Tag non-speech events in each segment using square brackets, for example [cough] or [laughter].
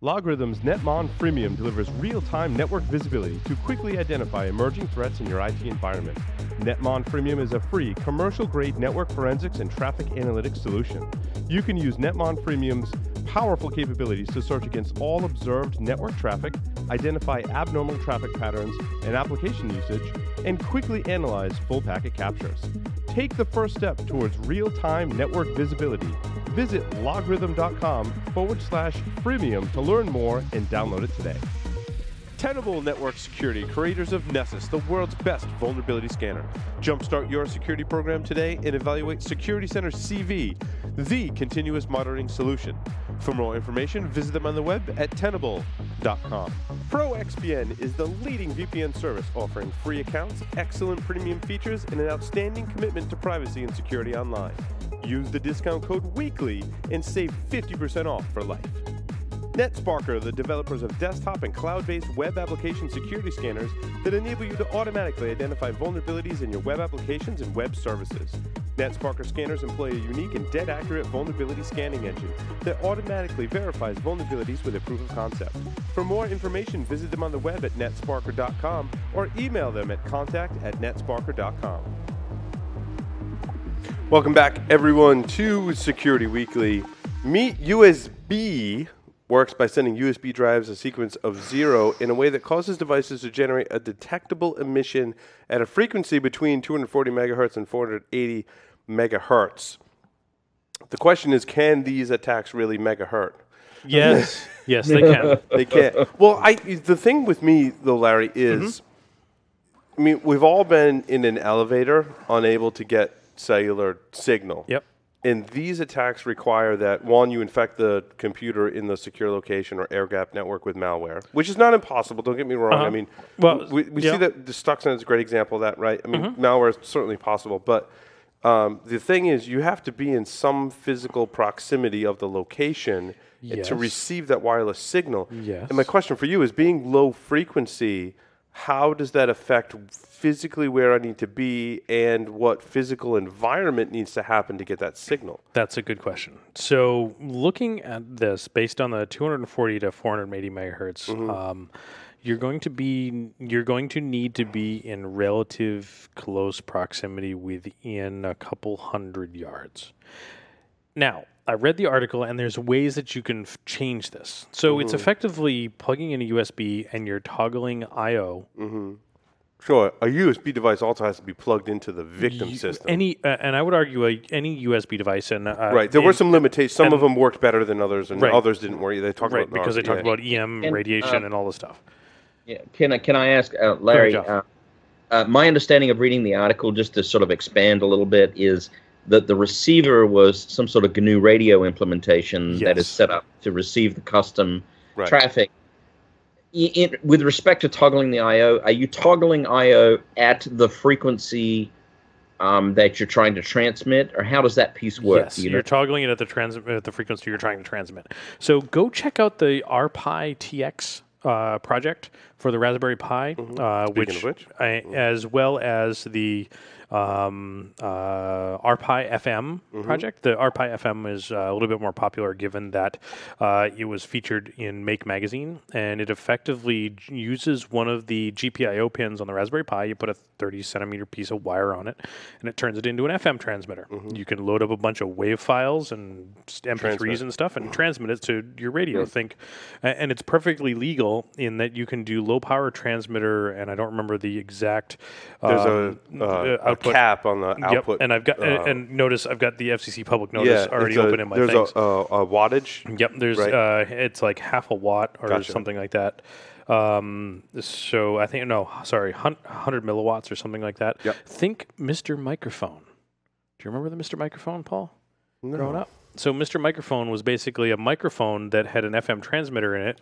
LogRhythm's Netmon Freemium delivers real-time network visibility to quickly identify emerging threats in your IT environment. Netmon Freemium is a free, commercial-grade network forensics and traffic analytics solution. You can use Netmon Freemium's powerful capabilities to search against all observed network traffic, identify abnormal traffic patterns and application usage, and quickly analyze full packet captures. Take the first step towards real-time network visibility. Visit logrhythm.com forward slash freemium to learn more and download it today. Tenable Network Security, creators of Nessus, the world's best vulnerability scanner. Jumpstart your security program today and evaluate Security Center CV, the continuous monitoring solution. For more information, visit them on the web at tenable.com. ProXPN is the leading VPN service offering free accounts, excellent premium features, and an outstanding commitment to privacy and security online. Use the discount code WEEKLY and save 50% off for life. NetSparker, the developers of desktop and cloud based web application security scanners that enable you to automatically identify vulnerabilities in your web applications and web services. NetSparker scanners employ a unique and dead accurate vulnerability scanning engine that automatically verifies vulnerabilities with a proof of concept. For more information, visit them on the web at netsparker.com or email them at contact at netsparker.com. Welcome back, everyone, to Security Weekly. Meet USBee works by sending USB drives a sequence of zero in a way that causes devices to generate a detectable emission at a frequency between 240 megahertz and 480 megahertz. The question is, can these attacks really megahertz? Yes, [laughs] yes, they can. They can't. Well, I the thing with me though, Larry, is, mm-hmm. I mean, we've all been in an elevator, unable to get cellular signal. Yep. And these attacks require that one, you infect the computer in the secure location or air gap network with malware, which is not impossible. Don't get me wrong. I Uh-huh. mean, Well, we, we yeah. see that the Stuxnet is a great example of that, right? I mean, Mm-hmm. malware is certainly possible, but um, the thing is, you have to be in some physical proximity of the location Yes. to receive that wireless signal. Yes. And my question for you is, being low frequency, how does that affect physically where I need to be and what physical environment needs to happen to get that signal? That's a good question. So, looking at this based on the 240 to 480 megahertz, um, you're going to be you're going to need to be in relative close proximity within a couple hundred yards. Now, I read the article, and there's ways that you can f- change this. So it's effectively plugging in a USB, and you're toggling I/O Sure, a USB device also has to be plugged into the victim You- system. Any, uh, and I would argue a, any USB device, and uh, right, there were in- some limitations. Some of them worked better than others, and Right. others didn't work. They talked right about because they talked yeah. about EM And, radiation uh, and all this stuff. Yeah, can I can I ask uh, Larry? Jeff. Uh, uh, my understanding of reading the article, just to sort of expand a little bit, is that the receiver was some sort of GNU radio implementation that is set up to receive the custom Right. traffic. In, with respect to toggling the I/O, are you toggling I/O at the frequency um, that you're trying to transmit, or how does that piece work? Yes, you you're know? toggling it at the trans- at the frequency you're trying to transmit. So go check out the RPi TX uh, project for the Raspberry Pi, uh, Speaking which, of which. I, as well as the um, uh, RPi FM project. The RPi FM is uh, a little bit more popular given that uh, it was featured in Make magazine, and it effectively uses one of the GPIO pins on the Raspberry Pi. You put a 30 centimeter piece of wire on it, and it turns it into an FM transmitter. You can load up a bunch of WAV files and s- MP3s Transmit. and stuff, and transmit it to your radio. Think, and it's perfectly legal in that you can do low power transmitter, and I don't remember the exact. There's um, a, uh, a cap on the Yep, output. and I've got uh, and, notice I've got the FCC public notice yeah, already a- open in my there's things. A, a, wattage. Yep, there's Right. uh, it's like half a watt or Gotcha. something like that. Um, so I think no, sorry, 100 milliwatts or something like that. Yep. Think Mr. Microphone. Do you remember the Mr. Microphone, Paul? Growing No. up. So Mr. Microphone was basically a microphone that had an FM transmitter in it.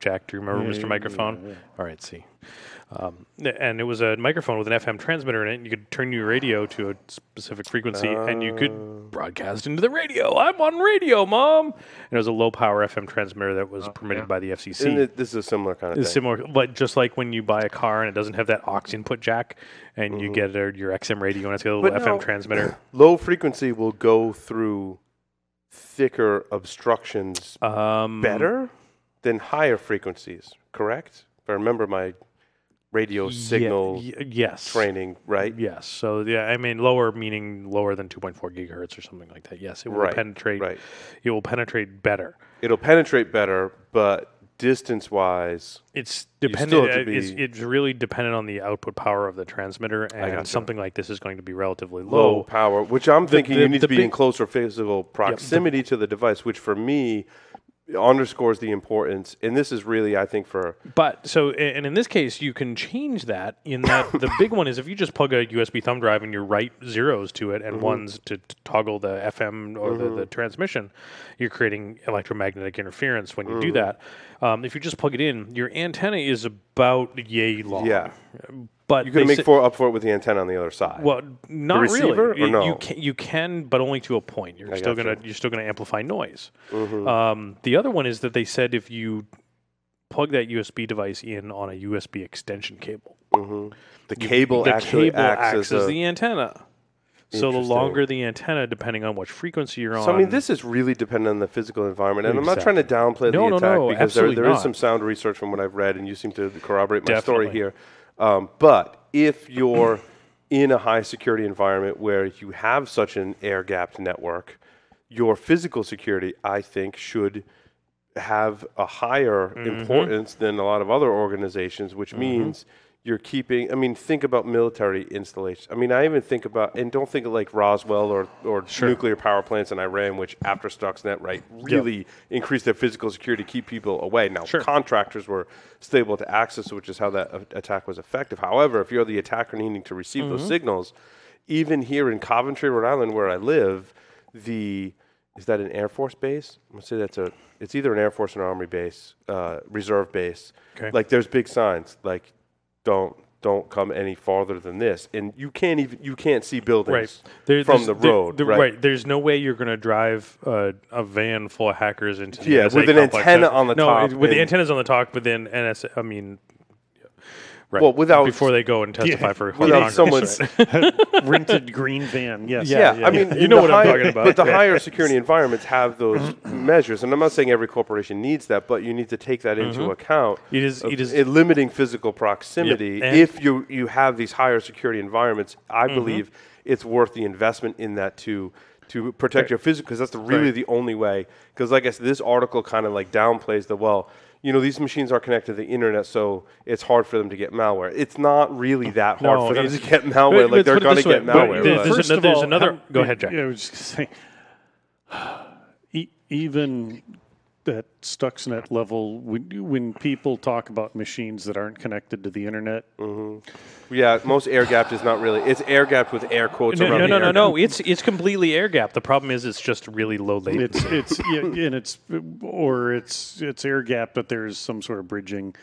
Jack, do you remember Mr. Microphone? All right, see. Um, and it was a microphone with an FM transmitter in it. And you could turn your radio to a specific frequency, and you Uh. could broadcast into the radio. I'm on radio, mom. And it was a low power FM transmitter that was permitted yeah. by the FCC. It- this is a similar kind of It's thing. similar, but just like when you buy a car and it doesn't have that aux input jack, and you get a, your XM radio and it's got a little Mm-hmm. But FM no, transmitter. [clears throat] Low frequency will go through thicker obstructions Um, better. Than higher frequencies, correct? If I remember my radio signal Yeah, yes. training, right? Yes. So yeah, I mean lower meaning lower than 2.4 gigahertz or something like that. Yes, it will Right, penetrate. right. It will penetrate better. It'll penetrate better, but distance wise, It's dependent. uh, It's, it's really dependent on the output power of the transmitter, and something like this is going to be relatively low low. power, which I'm thinking the- you need to be in closer physical proximity to the device, which for me underscores the importance. And this is really, I think, for But so, and in this case, you can change that. In that, [coughs] the big one is if you just plug a USB thumb drive and you write zeros to it and Mm-hmm. ones to, to toggle the FM or the, the transmission, you're creating electromagnetic interference when you Mm-hmm. do that. Um, if you just plug it in, your antenna is about yay long. yeah. But You can make for up for it with the antenna on the other side. Well, not receiver, really. or no? You can, you can, but only to a point. You're still gonna you're still gonna amplify noise. Mm-hmm. Um, the other one is that they said if you plug that USB device in on a USB extension cable, hmm The cable the actually cable acts, acts as, as the antenna. So the longer the antenna, depending on which frequency you're on. So I mean, this is really dependent on the physical environment, and I'm not trying to downplay No, the no, attack no, because there, there is some sound research from what I've read, and you seem to corroborate my story here. Um, but if you're in a high security environment where you have such an air gapped network, your physical security, I think, should have a higher Mm-hmm. importance than a lot of other organizations, which means you're keeping. I mean, think about military installations. I mean, I even think about and don't think of like Roswell or or nuclear power plants in Iran, which after Stuxnet, right, really increased their physical security to keep people away. Now, contractors were stable to access, which is how that a- attack was effective. However, if you're the attacker needing to receive those signals, even here in Coventry, Rhode Island, where I live, the is that an Air Force base? I'm gonna say that's a. It's either an Air Force or an Army base, uh, reserve base. Okay. Like there's big signs like, don't don't come any farther than this, and you can't even you can't see buildings right There- from the road. there- right. There's no way you're going to drive uh, a van full of hackers into the Yeah, NSA with an complex. antenna on the no, top with the antennas on the top, but then NSA. I mean, right. Well, without- before they go and testify for Without Congress. someone's [laughs] [laughs] rented green van. Yes. Yeah, I mean, You know the what I'm talking about. But the higher security [laughs] environments have those [clears throat] measures, and I'm not saying every corporation needs that, but you need to take that into account. It is it is it limiting physical proximity. and- if you you have these higher security environments, I Mm-hmm. believe it's worth the investment in that to to protect your physical, because that's the, really Right. the only way. Because like I said, this article kind of like downplays the well. You know, these machines are connected to the internet, so it's hard for them to get malware. It's not really that hard No, for them to get malware. But like they're let's put it going to get way, malware. there's- but- there's First ano- of there's all, another- how- go ahead, Jack. Yeah, I was just saying, [sighs] even at Stuxnet level, when, when people talk about machines that aren't connected to the internet, mm-hmm. Yeah, most air gapped is not really. It's air gapped with air quotes No, around no, the no, no, air no. It's it's completely air gap. The problem is it's just really low latency. it's it's yeah, and it's or it's it's air gap, but there's some sort of bridging.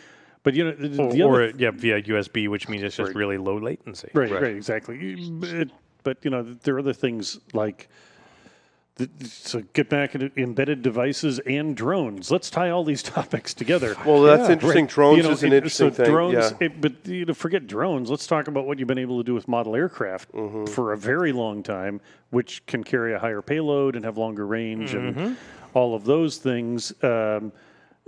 But you know, the, or, the or other yeah, via USB, which means it's just really low latency. Right, Right. right, exactly. But, but you know, there are other things like. So get back into embedded devices and drones. Let's tie all these [laughs] topics together. Well, that's Yeah, interesting. Drones You know, is an interesting so thing. Drones, yeah. it- but you know, forget drones. Let's talk about what you've been able to do with model aircraft Mm-hmm. for a very long time, which can carry a higher payload and have longer range Mm-hmm. and all of those things. Um,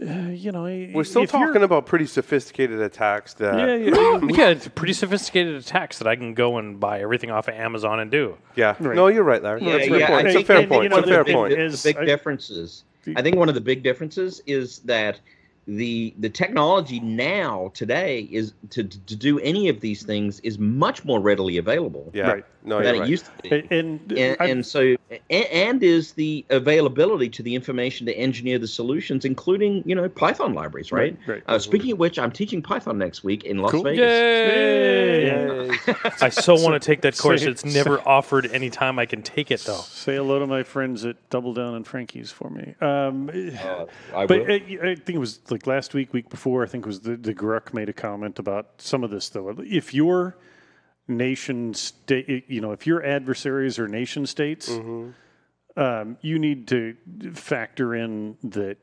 uh, [sighs] you know, We're still talking about pretty sophisticated attacks that. Yeah, yeah, yeah, it's pretty sophisticated attacks that I can go and buy everything off of Amazon and do. Yeah. Right. No, you're right, Larry. That's a fair point. It's a fair point. you know, It's a fair the- point. the- the big I- differences. I think one of the big differences is that the the technology now today is to to do any of these things is much more readily available Yeah. Right. No, than it right. used to be. and, And, and so, and, and is the availability to the information to engineer the solutions, including you know Python libraries, right? Right, right. Uh, speaking of which, I'm teaching Python next week in Las Cool. Vegas. Yay! I so want to take that [laughs] course. say- It's never offered any time I can take it though. Say hello to my friends at Double Down and Frankie's for me. Um, Uh, I but will. I, I think it was like last week, week before. I think it was the the grugq made a comment about some of this though. If your nation state, you know, if your adversaries are nation states, um, you need to factor in that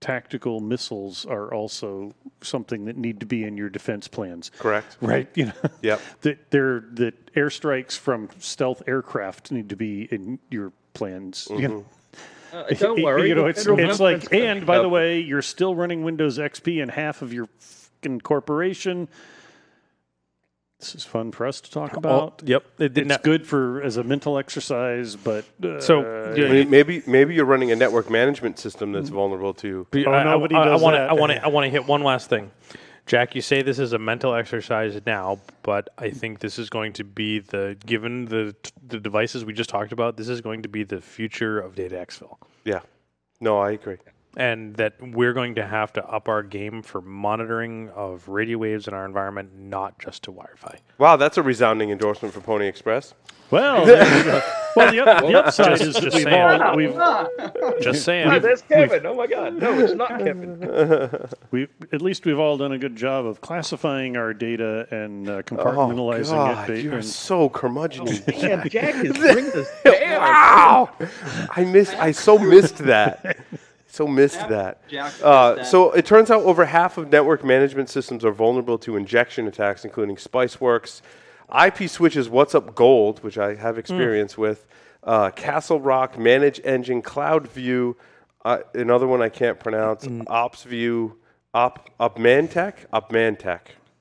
tactical missiles are also something that need to be in your defense plans. Correct. Right, [laughs] you know, Yep. that there that airstrikes from stealth aircraft need to be in your plans. You know, Uh, don't [laughs] worry. You know, it's it's like, and by the way, you're still running Windows XP in half of your fucking corporation. This is fun for us to talk Oh, about. yep. It It's not, good for as a mental exercise, but uh, So, yeah, I mean, maybe maybe you're running a network management system that's Mm. vulnerable to. Oh, I, nobody I, does want to. that. I want to. I want to hit one last thing. Jack, you say this is a mental exercise now, but I think this is going to be the given the the devices we just talked about. This is going to be the future of data exfil, Yeah. No, I agree. and that we're going to have to up our game for monitoring of radio waves in our environment, not just to Wi-Fi. Wow, that's a resounding endorsement for Pony Express. well, [laughs] there you go. Well, the, up, the upside Just- is just we've saying. all we've Just saying. Oh, there's Kevin. Oh my God. No, it's not Kevin. [laughs] we at least we've all done a good job of classifying our data and uh, Oh, compartmentalizing God, it. ba- you're and- so curmudgeon. Man, [laughs] Jack is [laughs] bringing us down. Wow! I missed. I so missed that. So missed that. Jack Uh, that. so it turns out over half of network management systems are vulnerable to injection attacks, including SpiceWorks, IP switches, WhatsUp Gold, which I have experience with, uh, Castle Rock, ManageEngine, CloudView, uh, another one I can't pronounce, OpsView, Op Opmantek, Opmantek.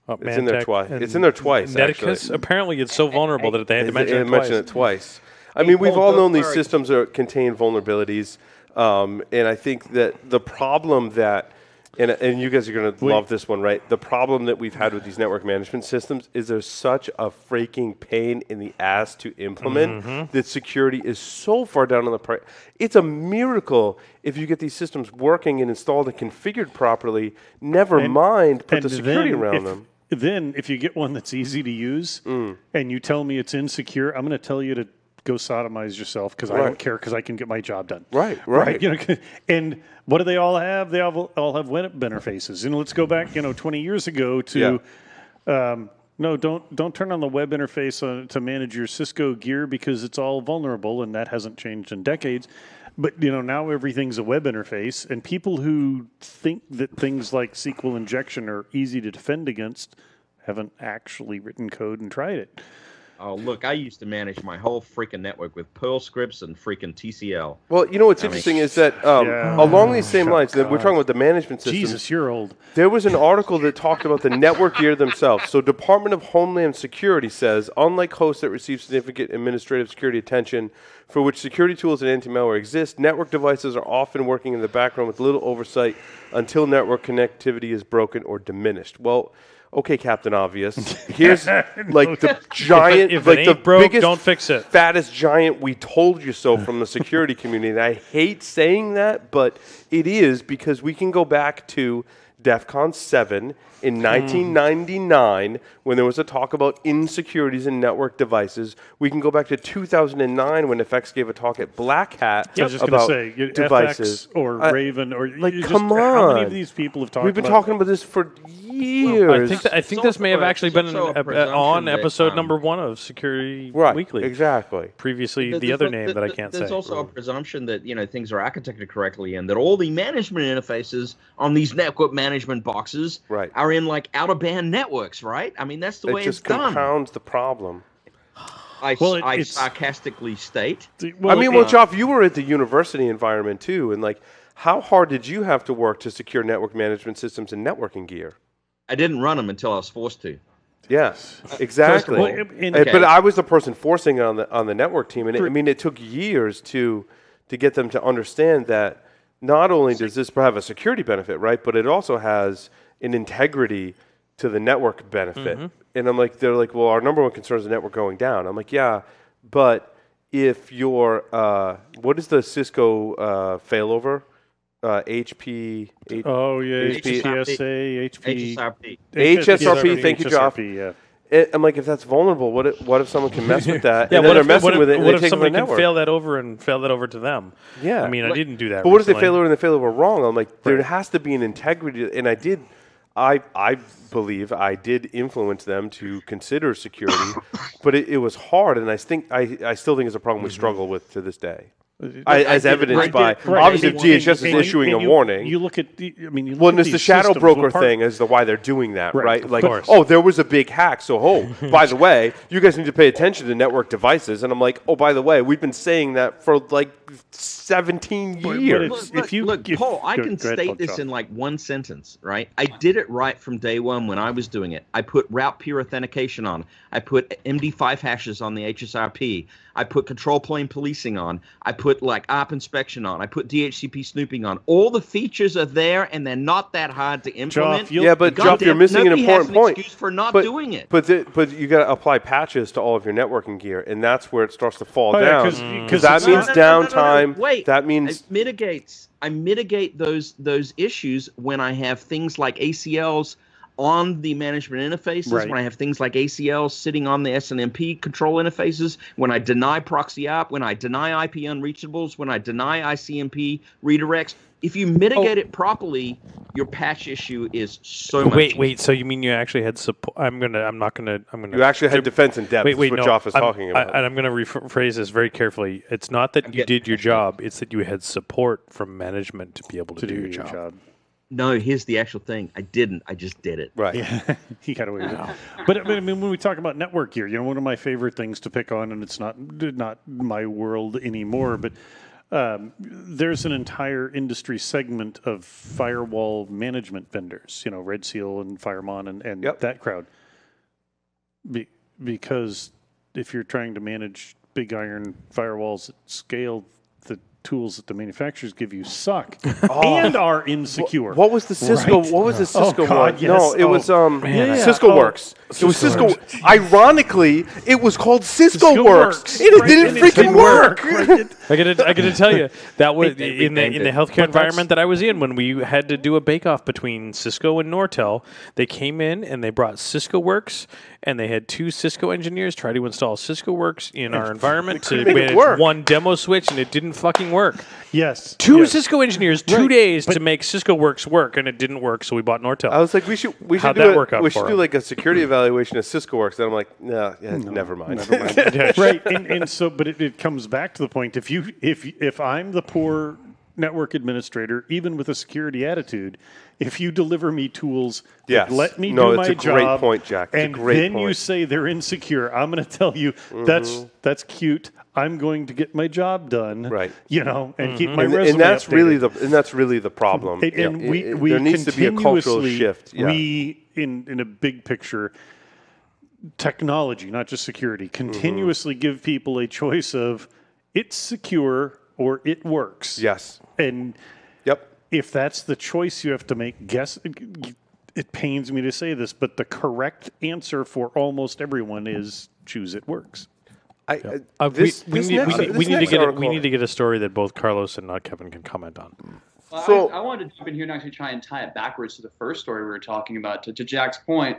It's in there Opmantek twice. It's in there twice. actually. Apparently, it's so vulnerable that they had to mention they it mentioned twice. it twice. I mean, we've all known these systems are contain vulnerabilities, um, and I think that the problem that and, and you guys are going to love this one, right? The problem that we've had with these network management systems is there's such a freaking pain in the ass to implement Mm-hmm. that security is so far down on the priority. It's a miracle if you get these systems working and installed and configured properly. Never mind put the security around if, them. Then, if you get one that's easy to use Mm. and you tell me it's insecure, I'm going to tell you to go sodomize yourself because I don't care because I can get my job done. Right, right. You know, and what do they all have? They all, all have web interfaces. And let's go back, you know, 20 years ago to. Um, no, don't don't turn on the web interface uh, to manage your Cisco gear because it's all vulnerable, and that hasn't changed in decades. But you know now everything's a web interface, and people who think that things like SQL injection are easy to defend against haven't actually written code and tried it. Oh, look, I used to manage my whole freaking network with Perl scripts and freaking TCL. Well, you know what's I mean- interesting is that um, Yeah. along these same Oh, lines, that we're talking about the management systems. Jesus, you're old. There was an article that talked about the network gear themselves. So, Department of Homeland Security says, unlike hosts that receive significant administrative security attention, for which security tools and anti-malware exist, network devices are often working in the background with little oversight until network connectivity is broken or diminished. Well. Okay, Captain Obvious. [laughs] Here's like the giant, if it like the broke, biggest, don't fix it. fattest giant we told you so from the security community. And I hate saying that, but it is because we can go back to DEF CON 7 in 1999 when there was a talk about insecurities in network devices. We can go back to 2009 when FX gave a talk at Black Hat I was just going about to say, you- devices. FX or I- Raven or like, you just, come How many on. of these people have talked? We've been about talking about this for years. I think th- I think It's this may have actually been an, ep- uh, on episode um, number one of Security right, Weekly. Exactly. Previously, Th- the other th- name th- that I can't There's say. also a presumption that you know things are architected correctly and that all the management interfaces on these network management boxes Right. are in like out of band networks, right? I mean that's the It way just it's done. compounds the problem. I, Well, it- I it's- sarcastically state. Well, I mean, it- well, Joff, you were at the university environment too, and like, how hard did you have to work to secure network management systems and networking gear? I didn't run them until I was forced to. Yes, exactly. all, Well, and- Uh, okay. But I was the person forcing it on the on the network team, and it, I mean, it took years to to get them to understand that not only does this have a security benefit, right, but it also has an integrity to the network benefit. And I'm like, they're like, well, our number one concern is the network going down. I'm like, yeah, but if your uh, what is the Cisco uh, failover? Uh, HP, H- Oh yeah, HP. HTSA, HP, HSRP. HSRP, thank you, Joff. HSRP, Yeah. it, I'm like, if that's vulnerable, what if, what if someone can mess with that? [laughs] yeah, and what if, they're messing what if, with it and what they if take it from the somebody can network? fail that over and fail that over to them? Yeah. I mean, I didn't do that. But what if they fail over and they fail over wrong? I'm like, there has to be an integrity, and I did, I I believe I did influence them to consider security, but it, it was hard, and I think I I still think it's a problem we Mm-hmm. struggle with to this day. I, as evidenced by right, obviously if and- DHS is And you- issuing a warning. You look at the, I mean, you look well, at and it's the shadow systems. broker part- thing as to why they're doing that, Right, right? of Like, course. oh, there was a big hack, so oh, [laughs] by the way, you guys need to pay attention to network devices. And I'm like, oh, by the way, we've been saying that for like 17 but years. it's- Look, if you- look, if- Paul, I can go ahead, state this Chuck. in like one sentence, right? I did it right from day one when I was doing it. I put route peer authentication on. I put MD5 hashes on the HSRP. I put control plane policing on. I put like ARP inspection on. I put DHCP snooping on. All the features are there, and they're not that hard to implement. you'll- yeah, but God Jeff, you're missing an important has an point. excuse for not but, doing it. But the, but you got to apply patches to all of your networking gear, and that's where it starts to fall Oh, yeah, down. 'cause- Because 'cause that means not- No, no, no, no, no, no. downtime. Wait, that means it mitigates. I mitigate those those issues when I have things like ACLs on the management interfaces. Right. When I have things like ACLs sitting on the SNMP control interfaces. When I deny proxy app. When I deny IP unreachables. When I deny ICMP redirects. If you mitigate oh. it properly, your patch issue is so much. Wait, easier. wait. So you mean you actually had support? I'm gonna. I'm not gonna. I'm gonna. you actually had defense in depth. Wait, wait, is what no. Joff is I'm, talking about. I, and I'm going to rephrase this very carefully. It's not that you did your job; it's that you had support from management to be able to, to do, do your your job. job. No, here's the actual thing. I didn't. I just did it. right. Yeah, he got away with it. But, but I mean, when we talk about network gear, you know, one of my favorite things to pick on, and it's not not my world anymore, but um, there's an entire industry segment of firewall management vendors. You know, RedSeal and Firemon and, and Yep. that crowd. Be, because if you're trying to manage big iron firewalls at scale, the tools that the manufacturers give you suck [laughs] and are insecure. What was the Cisco? Right. What was the Cisco Oh, Cisco God, one? No, yes. it was Oh, um man, I- Cisco Oh, Works. it was Cisco Cisco. Ironically, it was called Cisco, Cisco Works, Works, and it right, didn't and freaking didn't work. work. I gotta, I gotta tell you that [laughs] was They in the in the healthcare that's- environment that I was in when we had to do a bake off between Cisco and Nortel. They came in and they brought Cisco Works, and they had two Cisco engineers try to install Cisco Works in our environment [laughs] to couldn't make it manage one demo switch, and it didn't fucking work. Yes. Two yes. Cisco engineers, two Right, days but- to make Cisco Works work, and it didn't work, so we bought Nortel. I was like, we should we should How'd do that it- work out we should do him? like a security evaluation of Cisco Works. And I'm like, nah, yeah, never mind. Never mind. [laughs] right, and, and so, but it, it comes back to the point: if you, if if I'm the poor network administrator, even with a security attitude, if you deliver me tools Yes. that let me No, do it's my a great job, point, Jack. It's and then you say they're insecure, I'm going to tell you that's Mm-hmm. that's cute. I'm going to get my job done, Right. You know, and keep my and, resume and that's updated. really the and that's really the problem. And, and Yeah, we, it- we there needs to be a cultural shift. Yeah. We, in, in a big picture, technology, not just security, Mm-hmm. continuously give people a choice of it's secure or it works. yes. And Yep. if that's the choice you have to make, guess it pains me to say this, but the correct answer for almost everyone is choose it works. I, I- Uh, this, we, we this need, next, we, need, we need to get a, we need to get a story that both Carlos and not Kevin can comment on. Well, So- I, I wanted to jump in here and actually try and tie it backwards to the first story we were talking about. To, to Jack's point,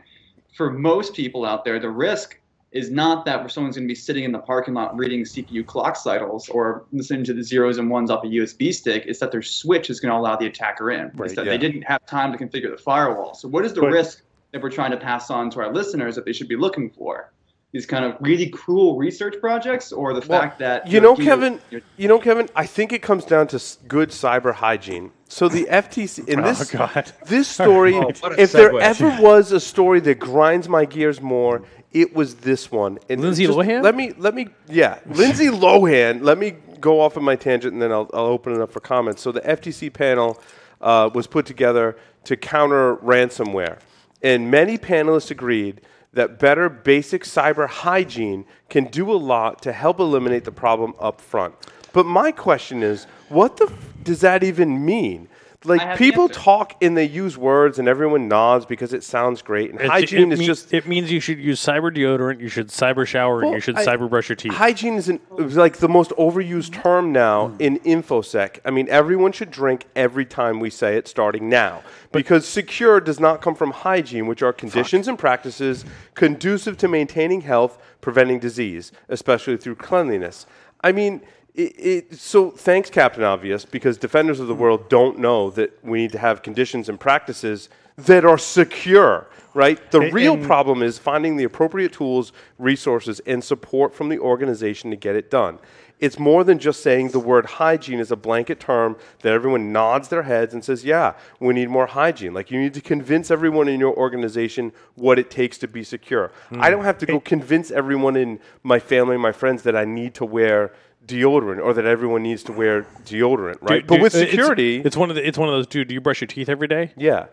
for most people out there, the risk is not that someone's going to be sitting in the parking lot reading CPU clock cycles or listening to the zeros and ones off a USB stick. It's that their switch is going to allow the attacker in. Right, it's that yeah. they didn't have time to configure the firewall. So, what is the But- risk that we're trying to pass on to our listeners that they should be looking for? These kind of really cruel research projects, or the Well, fact that you know, gear- Kevin. your- You know, Kevin. I think it comes down to good cyber hygiene. So the FTC in oh, this oh God! this story, [laughs] Oh, what a if there ever was a story that grinds my gears more, it was this one. And Lindsay Lohan? Let me let me yeah, Lindsay [laughs] Lohan. Let me go off on my tangent and then I'll, I'll open it up for comments. So the FTC panel uh, was put together to counter ransomware, and many panelists agreed that better basic cyber hygiene can do a lot to help eliminate the problem up front. But my question is, what the f- does that even mean? Like people talk and they use words and everyone nods because it sounds great. And It's- hygiene it is mean- just it means you should use cyber deodorant, you should cyber shower, and Well, you should I- cyber brush your teeth. hygiene is an, is like the most overused term now in infosec. I mean, everyone should drink every time we say it, starting now, because secure does not come from hygiene, which are conditions and practices conducive to maintaining health, preventing disease, especially through cleanliness. I mean. It, it, so thanks, Captain Obvious, because defenders of the world don't know that we need to have conditions and practices that are secure, right? The A- real and- problem is finding the appropriate tools, resources, and support from the organization to get it done. It's more than just saying the word hygiene is a blanket term that everyone nods their heads and says, "Yeah, we need more hygiene." Like you need to convince everyone in your organization what it takes to be secure. I hmm. don't have to go convince everyone in my family, my friends that I need to wear deodorant or that everyone needs to wear deodorant, right? Dude, but dude, with security, it's, one of the it's one of those. Dude, do you brush your teeth every day? yeah.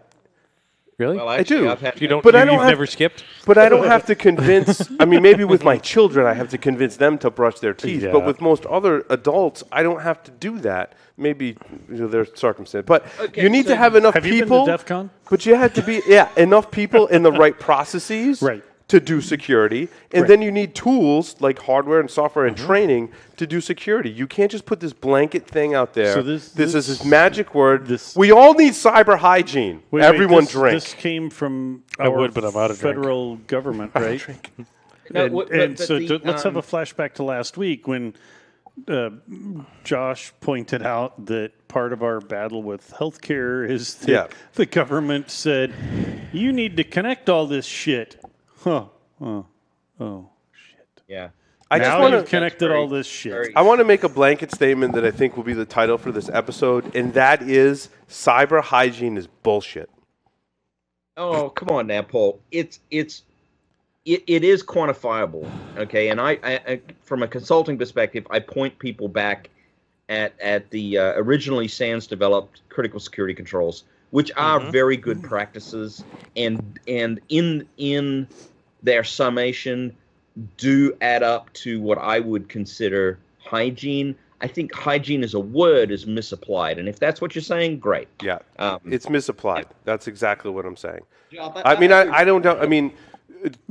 Really? Well, I actually, do. I've had you don't. But you, I don't you've have- never skipped. But I don't have to convince. I mean, maybe with my children, I have to convince them to brush their teeth. But with most other adults, I don't have to do that. Maybe you know, their circumstance. But Okay, you need so to have enough Have you people. been to DEF CON? But you have to be yeah enough people in the right processes Right. To do security, and then you need tools like hardware and software and training to do security. You can't just put this blanket thing out there. So this- this, is this- this magic word. this- we all need cyber hygiene. Wait, wait, Everyone this, drink. This came from I our would, but I'm out of drink. federal government, right? No, and, what- but- and but so the, to- let's have um, a flashback to last week when uh, Josh pointed out that part of our battle with healthcare is that Yeah. the government said you need to connect all this shit. Huh? Oh, oh shit! Yeah. I just want you've to. connected very- all this shit. very- I want to make a blanket statement that I think will be the title for this episode, and that is cyber hygiene is bullshit. Oh, come on now, Paul. It's it's it, it is quantifiable, okay? And I, I, I from a consulting perspective, I point people back at at the uh, originally SANS developed critical security controls, which are very good practices, and and in in their summation do add up to what I would consider hygiene. I think hygiene as a word is misapplied, and if that's what you're saying, great. Yeah, Um, it's misapplied. That's exactly what I'm saying. Yeah, I mean, I, I don't know. I mean,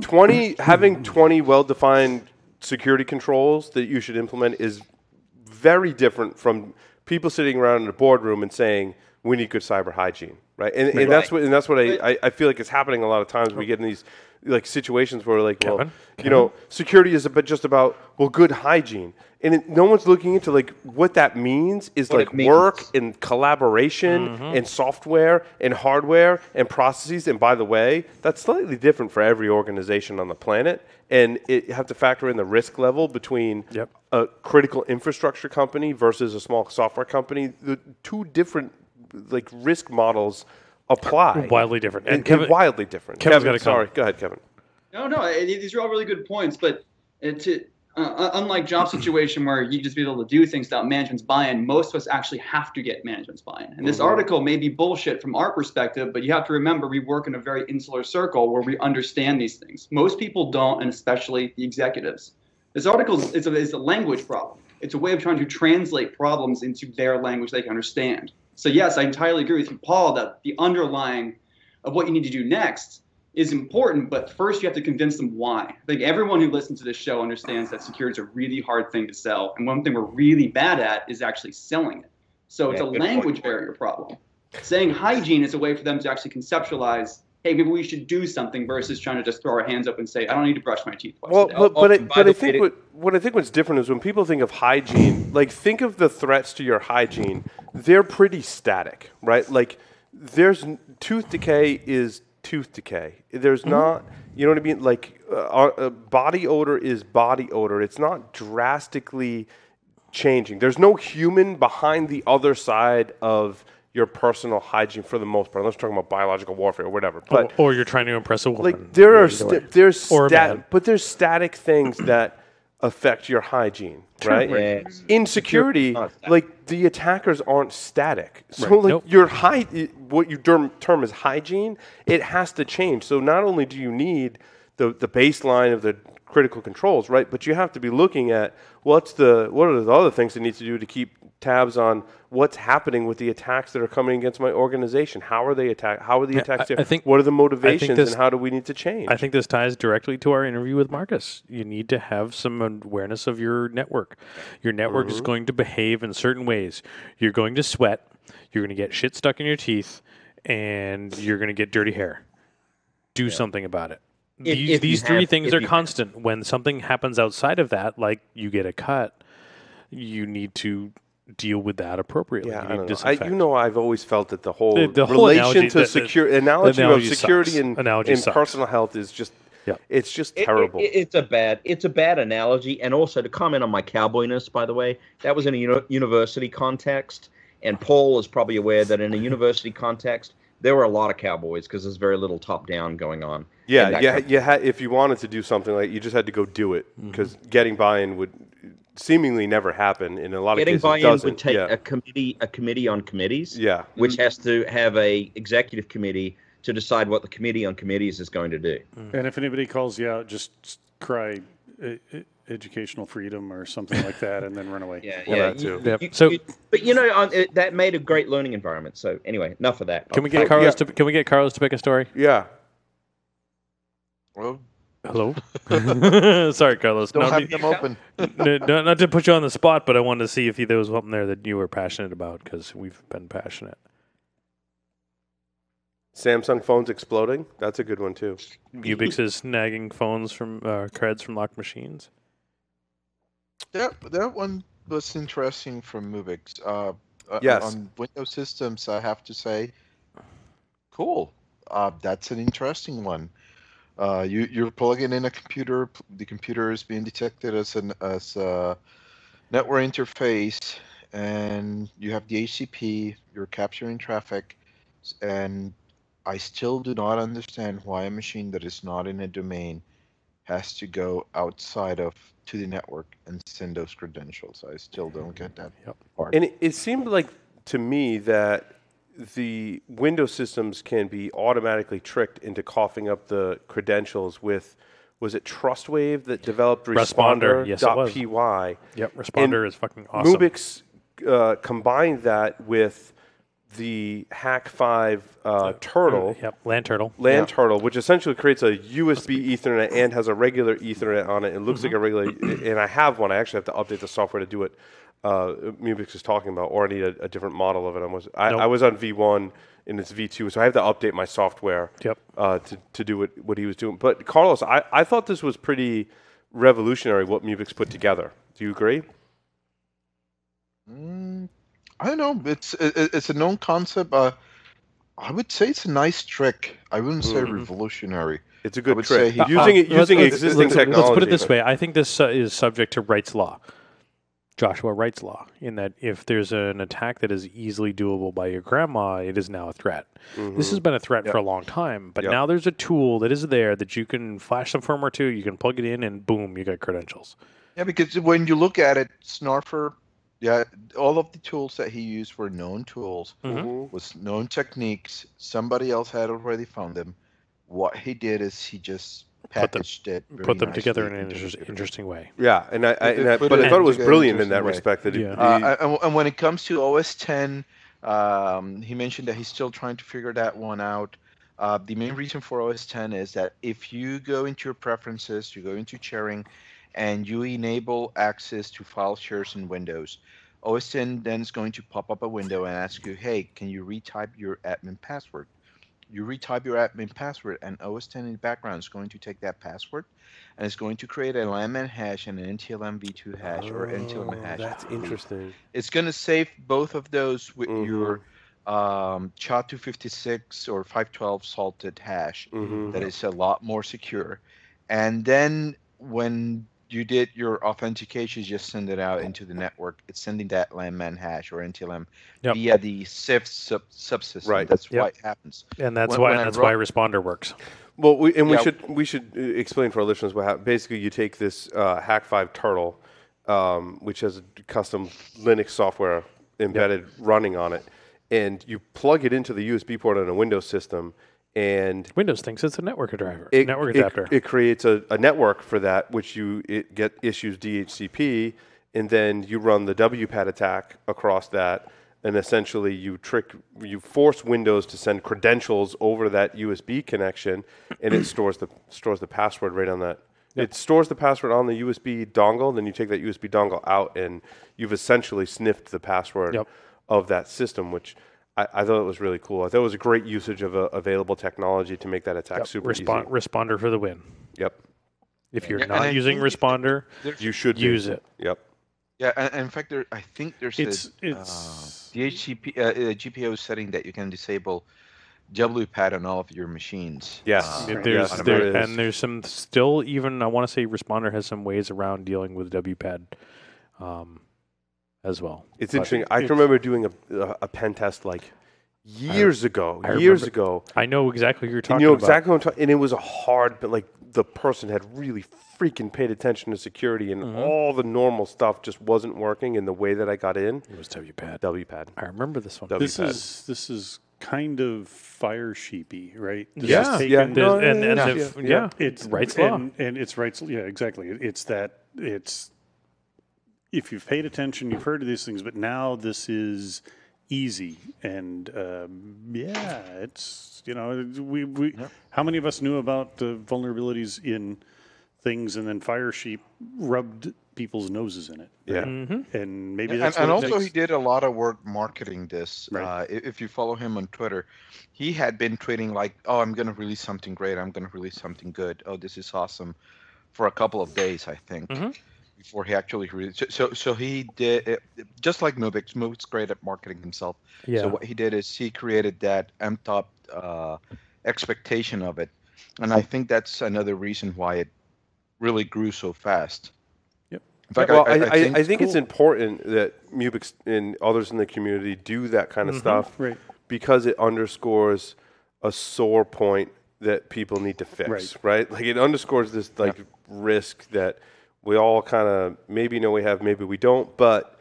twenty having twenty well-defined security controls that you should implement is very different from people sitting around in a boardroom and saying we need good cyber hygiene, right? And, and that's what and that's what I, I, I feel like is happening a lot of times. We get in these like situations where like, well, Kevin? you know, security is about just about well, good hygiene, and it, no one's looking into like what that means is What like means. work and collaboration Mm-hmm. and software and hardware and processes. And by the way, that's slightly different for every organization on the planet. And it, you have to factor in the risk level between Yep. a critical infrastructure company versus a small software company. The two different like risk models apply. Wildly different. And, And Kevin- wildly different. Kevin's Kevin, got a sorry. Go ahead, Kevin. No, no, these are all really good points. But uh, to, uh, unlike job [clears throat] situation where you just be able to do things without management's buy-in, most of us actually have to get management's buy-in. And this article may be bullshit from our perspective, but you have to remember we work in a very insular circle where we understand these things. Most people don't, and especially the executives. This article is, is, a, is a language problem. It's a way of trying to translate problems into their language they can understand. So yes, I entirely agree with you, Paul, that the underlying of what you need to do next is important, but first you have to convince them why. I think everyone who listens to this show understands that security is a really hard thing to sell, and one thing we're really bad at is actually selling it. So it's Yeah, a good point. language barrier problem. Saying hygiene is a way for them to actually conceptualize, hey, maybe we should do something versus trying to just throw our hands up and say, I don't need to brush my teeth twice Well, a day. but Oh, but, I, but I think what what I think what's different is when people think of hygiene, like think of the threats to your hygiene. They're pretty static, right? Like there's tooth decay is tooth decay. There's not, you know what I mean? Like uh, uh, body odor is body odor. It's not drastically changing. There's no human behind the other side of your personal hygiene for the most part. Unless we're talking about biological warfare or whatever. But or, or you're trying to impress a woman. like there are sta- there's Or stat- but there's static things that affect your hygiene, right? Yes. In security, like the attackers aren't static. So like Nope. your hy- what you term, term as hygiene, it has to change. So not only do you need the the baseline of the critical controls, right? But you have to be looking at what's the what are the other things that need to do to keep tabs on what's happening with the attacks that are coming against my organization. How are they attack? How are the attacks? I- I think- what are the motivations this- and how do we need to change? I think this ties directly to our interview with Marcus. You need to have some awareness of your network. Your network Mm-hmm. is going to behave in certain ways. You're going to sweat. You're going to get shit stuck in your teeth, and you're going to get dirty hair. Do something about it. If- these if these three have- things are you have- constant. When something happens outside of that, like you get a cut, you need to deal with that appropriately. Yeah, you I need don't know. I, you know, I've always felt that the whole The- the whole relation analogy- to the- the- security analogy, analogy of security sucks. and, Analogy and sucks. personal health is just Yeah. It's just It- it- terrible. it- it's a bad it's a bad analogy. And also to comment on my cowboyness, by the way, that was in a uni- university context, and Paul is probably aware that in a university context there were a lot of cowboys because there's very little top down going on. yeah, yeah, yeah, kind of- you had if you wanted to do something like you just had to go do it Mm-hmm. because getting buy-in would seemingly never happen. In a lot Getting of cases, Getting buy-in would take yeah. a committee a committee on committees, yeah. which has to have a executive committee to decide what the committee on committees is going to do. Mm. And if anybody calls you out, just cry educational freedom or something like that, and then run away. [laughs] Yeah, Well, yeah. that too. Yep. So- but you know, on, it, that made a great learning environment. So anyway, enough of that. Can we I'll- get I'll- Carlos to Can we get Carlos to pick a story? Yeah. Well, Hello. [laughs] Sorry, Carlos. don't Not, have me- them open. [laughs] n- not, not to put you on the spot, but I wanted to see if there was something there that you were passionate about because we've been passionate. Samsung phones exploding. That's a good one too. Mubix is snagging phones from uh, creds from locked machines. That that one was interesting from Mubix. Uh, uh, Yes. On Windows systems, I have to say, cool. Uh, that's an interesting one. Uh, you you're plugging in a computer. The computer is being detected as an as a network interface, and you have the HCP. You're capturing traffic, and I still do not understand why a machine that is not in a domain has to go outside of to the network and send those credentials. I still don't get that Yep. part. And it, it seemed like to me that the Windows systems can be automatically tricked into coughing up the credentials with was it Trustwave that developed Responder, Responder? yes, .py. Yep, Responder is fucking awesome. Mubix uh, combined that with the Hak5 uh, Turtle. Yep, LAN Turtle. LAN turtle, which essentially creates a USB Ethernet and has a regular Ethernet on it. It looks like a regular, and I have one. I actually have to update the software to do it. Uh, Mubix is talking about, or I need a, a different model of it. I was I, Nope. I was on V1 and it's V2, so I have to update my software Yep. uh, to, to do what, what he was doing. But Carlos, I, I thought this was pretty revolutionary what Mubix put together. Do you agree? Mm, I don't know. It's it, it- it's a known concept. Uh, I would say it's a nice trick. I wouldn't say Mhm. revolutionary. It's a good would trick. say he- using it, Uh, let's- using let's- existing let's, technology. Let's put it this way. I think this uh, is subject to Wright's law, Joshua Wright's law, in that if there's an attack that is easily doable by your grandma, it is now a threat. This has been a threat for a long time, but Yep. now there's a tool that is there that you can flash some firmware to, you can plug it in, and boom, you got credentials. Yeah, because when you look at it, Snarfer, yeah, all of the tools that he used were known tools, Mhm. was known techniques. Somebody else had already found them. What he did is he just them- packaged it, Put them together in an into the interest, computer. interesting way. Yeah, and I, I, and I but I thought it was brilliant in that way. respect. That it- Yeah. Uh, and, and when it comes to OS 10, um, he mentioned that he's still trying to figure that one out. Uh, the main reason for OS 10 is that if you go into your preferences, you go into sharing, and you enable access to file shares in Windows, OS 10 then is going to pop up a window and ask you, hey, can you retype your admin password? You retype your admin password, and OS 10 in the background is going to take that password and it's going to create a LANman hash and an NTLM v2 hash or NTLM Oh, hash. That's interesting. It's going to save both of those with Mhm. your um, SHA-256 or 512 salted hash. Mhm. That is a lot more secure. And then when you did your authentication, just send it out into the network. It's sending that LANman hash or NTLM Yep. via the CIF sub- subsystem. Right. That's Yep. why it happens. And that's When- why when I that's wrote- why Responder works. Well, we, and we Yeah. should we should uh, explain for our listeners what happened. Basically, you take this uh, Hak Five Turtle, um, which has a custom Linux software embedded running on it, and you plug it into the USB port on a Windows system, and Windows thinks it's a network driver, it, network adapter. It, creates a, a network for that, which you it get issues DHCP, and then you run the WPAD attack across that, and essentially you trick you force Windows to send credentials over that USB connection, and it stores the stores the password right on that. It stores the password on the USB dongle, then you take that USB dongle out, and you've essentially sniffed the password Yep. of that system, which. I, I thought it was really cool. I thought it was a great usage of uh, available technology to make that attack Yep, super Respon- easy. Responder for the win. Yep. If you're Yeah, not using think- Responder, You should be. use it. Yep. Yeah, and, and in fact, there I think there's It's a it's DHCP uh, uh, GPO setting that you can disable WPAD on all of your machines. Yes. uh, Yeah, Yes, there's on there there, is. and there's some still even I want to say responder has some ways around dealing with WPAD um, as well. It's But interesting. I can remember doing a, a, a pen test like years ago, I years remember- ago. I know exactly what you're And talking you know about. exactly what I'm talking And it was a hard, but like the person had really freaking paid attention to security and Mhm. all the normal stuff just wasn't working in the way that I got in. It was WPAD. WPAD. I remember this one. W- This is this is kind of fire sheepy, right? This Yeah, taken- yeah. No, and, yeah, and yeah, if- yeah. yeah, it's Wright's law. and, and it's Wright's yeah exactly it's that it's if you've paid attention you've heard of these things but now this is easy and um, yeah it's you know we, we how many of us knew about the vulnerabilities in things and then Firesheep rubbed people's noses in it Yeah. Mhm. and maybe and, that's and what it also he did a lot of work marketing this. Right. Uh, if you follow him on Twitter, he had been tweeting like, "Oh, I'm going to release something great. I'm going to release something good. Oh, this is awesome," for a couple of days, I think, Mhm. Before he actually released. So, so, so he did it, just like Mubix. Mubix great at marketing himself. Yeah. So what he did is he created that amped up uh, expectation of it, and I think that's another reason why it really grew so fast. Yep. In fact, well, I, I, think, I think it's important that Mubix and others in the community do that kind of stuff right because it underscores a sore point that people need to fix, Right. right? Like it underscores this like risk that we all kind of maybe know we have, maybe we don't, but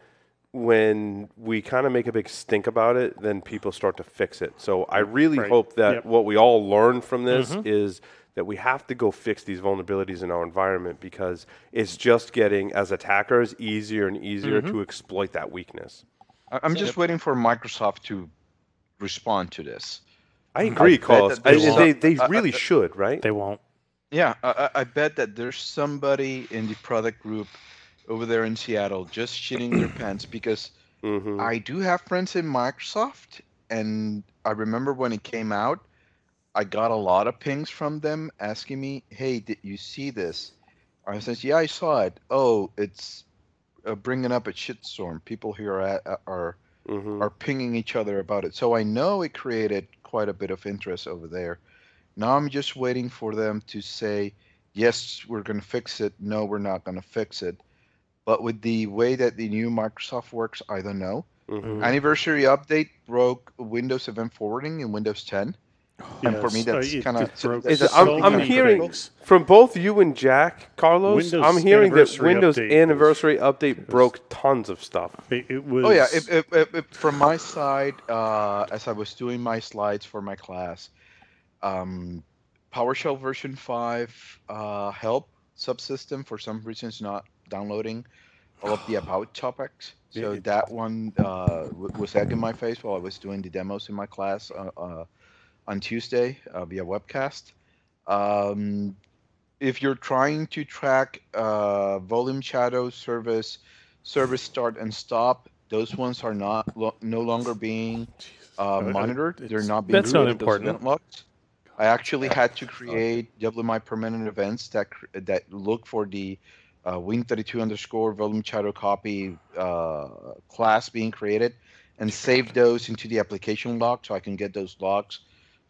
when we kind of make a big stink about it, then people start to fix it. So I really Right. hope that Yep. what we all learn from this mm-hmm. is that we have to go fix these vulnerabilities in our environment because it's just getting as attackers easier and easier mm-hmm. to exploit that weakness. I- I'm just waiting for Microsoft to respond to this. I mm-hmm. agree, bet Carlos. that there's they they I- I- really should, right? They won't. Yeah, I, I bet that there's somebody in the product group over there in Seattle just shitting their [clears throat] pants because hmm I do have friends in Microsoft, and I remember when it came out, I got a lot of pings from them asking me, "Hey, did you see this?" I said, "Yeah, I saw it. Oh, it's uh, bringing up a shitstorm. People here are at, are hmm are pinging each other about it. So I know it created quite a bit of interest over there. Now I'm just waiting for them to say, yes, we're going to fix it. No, we're not going to fix it. But with the way that the new Microsoft works, I don't know. hmm Anniversary update broke Windows Event Forwarding in Windows 10. And for me, Yes, uh, that's kinda- it broke Is Is it- I'm, I'm hearing things. from both you and Jack, Carlos. Windows I'm hearing that Windows update was- anniversary update broke tons of stuff. It, it was. Oh yeah, if from my side, uh, as I was doing my slides for my class, um, PowerShell version five uh, help subsystem for some reason is not downloading all of the [sighs] about topics. So Yeah. that one uh, was egg in my face while I was doing the demos in my class uh, uh, on Tuesday uh, via webcast. Um, if you're trying to track uh, volume shadow service, service start and stop, those ones are not lo- no longer being monitored. They're not being That's not important. event logs. I actually had to create WMI permanent events that that look for the uh, Win32 underscore volume shadow copy uh, class being created and save those into the application log so I can get those logs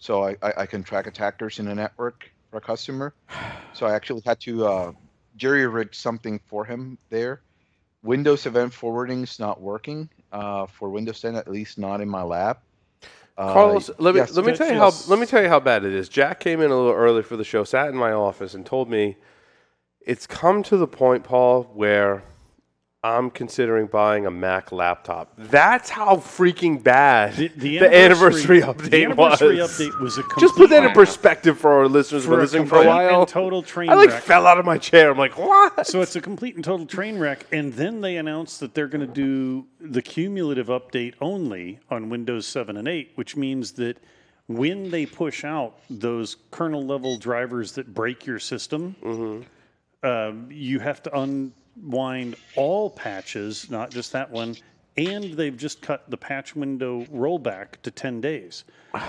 so I, I, I can track attackers in a network for a customer. [sighs] So I actually had to uh, jerry rig something for him there. Windows event forwarding is not working uh, for Windows 10, at least not in my lab. Uh, Carlos, let me yes, let me tell you yes. how let me tell you how bad it is. Jack came in a little early for the show, sat in my office, and told me it's come to the point, Paul, where I'm considering buying a Mac laptop. That's how freaking bad The, the, the anniversary, update the anniversary was. update was a Just put that in perspective for our listeners for listening for a while. total train I like wreck. fell out of my chair. I'm like, what? So it's a complete and total train wreck. And then they announced that they're going to do the cumulative update only on Windows 7 and 8, which means that when they push out those kernel level drivers that break your system, um, you have to unwind all patches, not just that one. And they've just cut the patch window rollback to 10 days.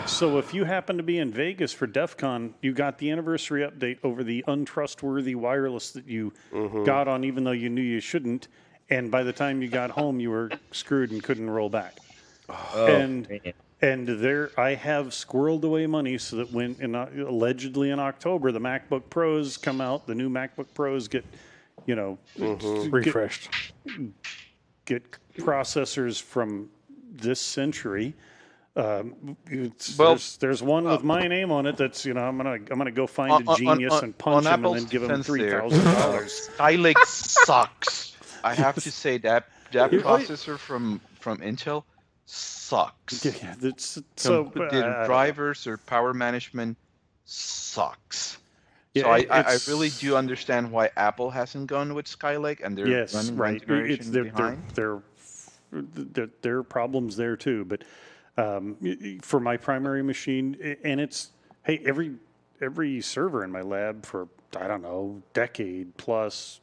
So if you happen to be in Vegas for DEF CON, you got the anniversary update over the untrustworthy wireless that you got on, even though you knew you shouldn't. And by the time you got home, you were screwed and couldn't roll back. and And there, I have squirreled away money so that when, in, uh, allegedly in October, the MacBook Pros come out, the new MacBook Pros get, you know, get- Refreshed. get processors from this century. Um, it's, Well, there's, there's one with my name on it. That's you know I'm gonna I'm gonna go find On- a genius on- and punch on him and then give him defense three there. thousand dollars. [laughs] Skylake sucks. I have to say that that You're right. processor from from Intel sucks. Yeah, that's so. The uh, drivers or power management sucks. Yeah, so I, I, really do understand why Apple hasn't gone with Skylake and they're yes, running right. It's their, behind. their, their, there are problems there too. But um, for my primary machine, and it's hey every every server in my lab for I don't know decade plus,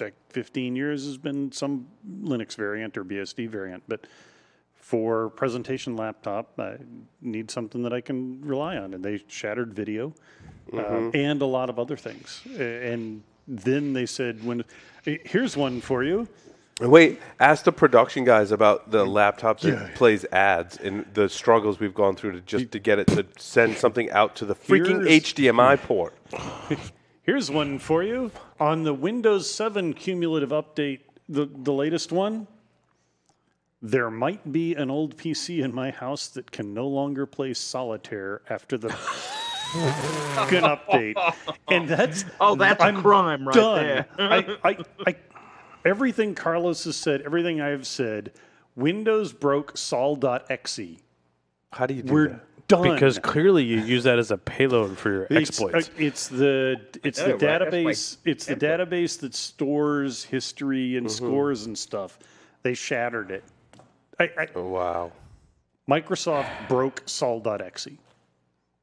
like fifteen years has been some Linux variant or BSD variant. But for presentation laptop, I need something that I can rely on, and they shattered video uh, and a lot of other things. And then they said, "When here's one for you." Wait, ask the production guys about the laptop that plays ads and the struggles we've gone through to just to get it to send [laughs] something out to the freaking Here's- HDMI [laughs] port. Here's one for you on the Windows 7 cumulative update, the the latest one. There might be an old PC in my house that can no longer play solitaire after the fucking update, and that's Oh, that's a I'm crime right done. there. I, I, I, everything Carlos has said, everything I've said, Windows broke sol.exe. How do you do We're that? done Because clearly you use that as a payload for your It's, exploits. uh, it's the it's know, the right? Database. It's the database that stores history and scores and stuff. They shattered it. I, I, Oh, wow. Microsoft broke sol.exe.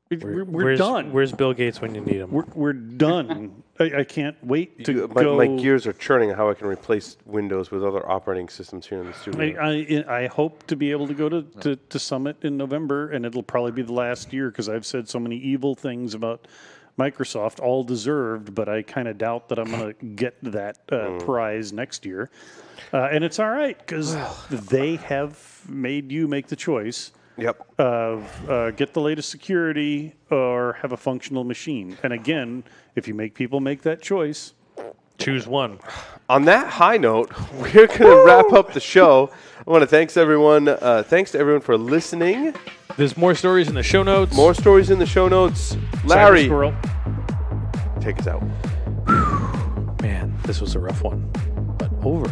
We- We're, we're where's, done. Where's Bill Gates when you need him? we're, we're done. [laughs] I, I can't wait to You- my, go. my gears are churning how I can replace Windows with other operating systems here in the studio. I, I, I hope to be able to go to, to, to Summit in November, and it'll probably be the last year because I've said so many evil things about Microsoft, all deserved, but I kind of doubt that I'm going to get that uh, prize next year. Uh, and it's all right because [sighs] they have made you make the choice yep. of uh, get the latest security or have a functional machine. And again, if you make people make that choice, Choose one. On that high note, [laughs] we're going to wrap up the show. I want to thanks everyone. Uh, thanks to everyone for listening. There's more stories in the show notes. More stories in the show notes. Larry, Squirrel. take us out. Man, this was a rough one. But over.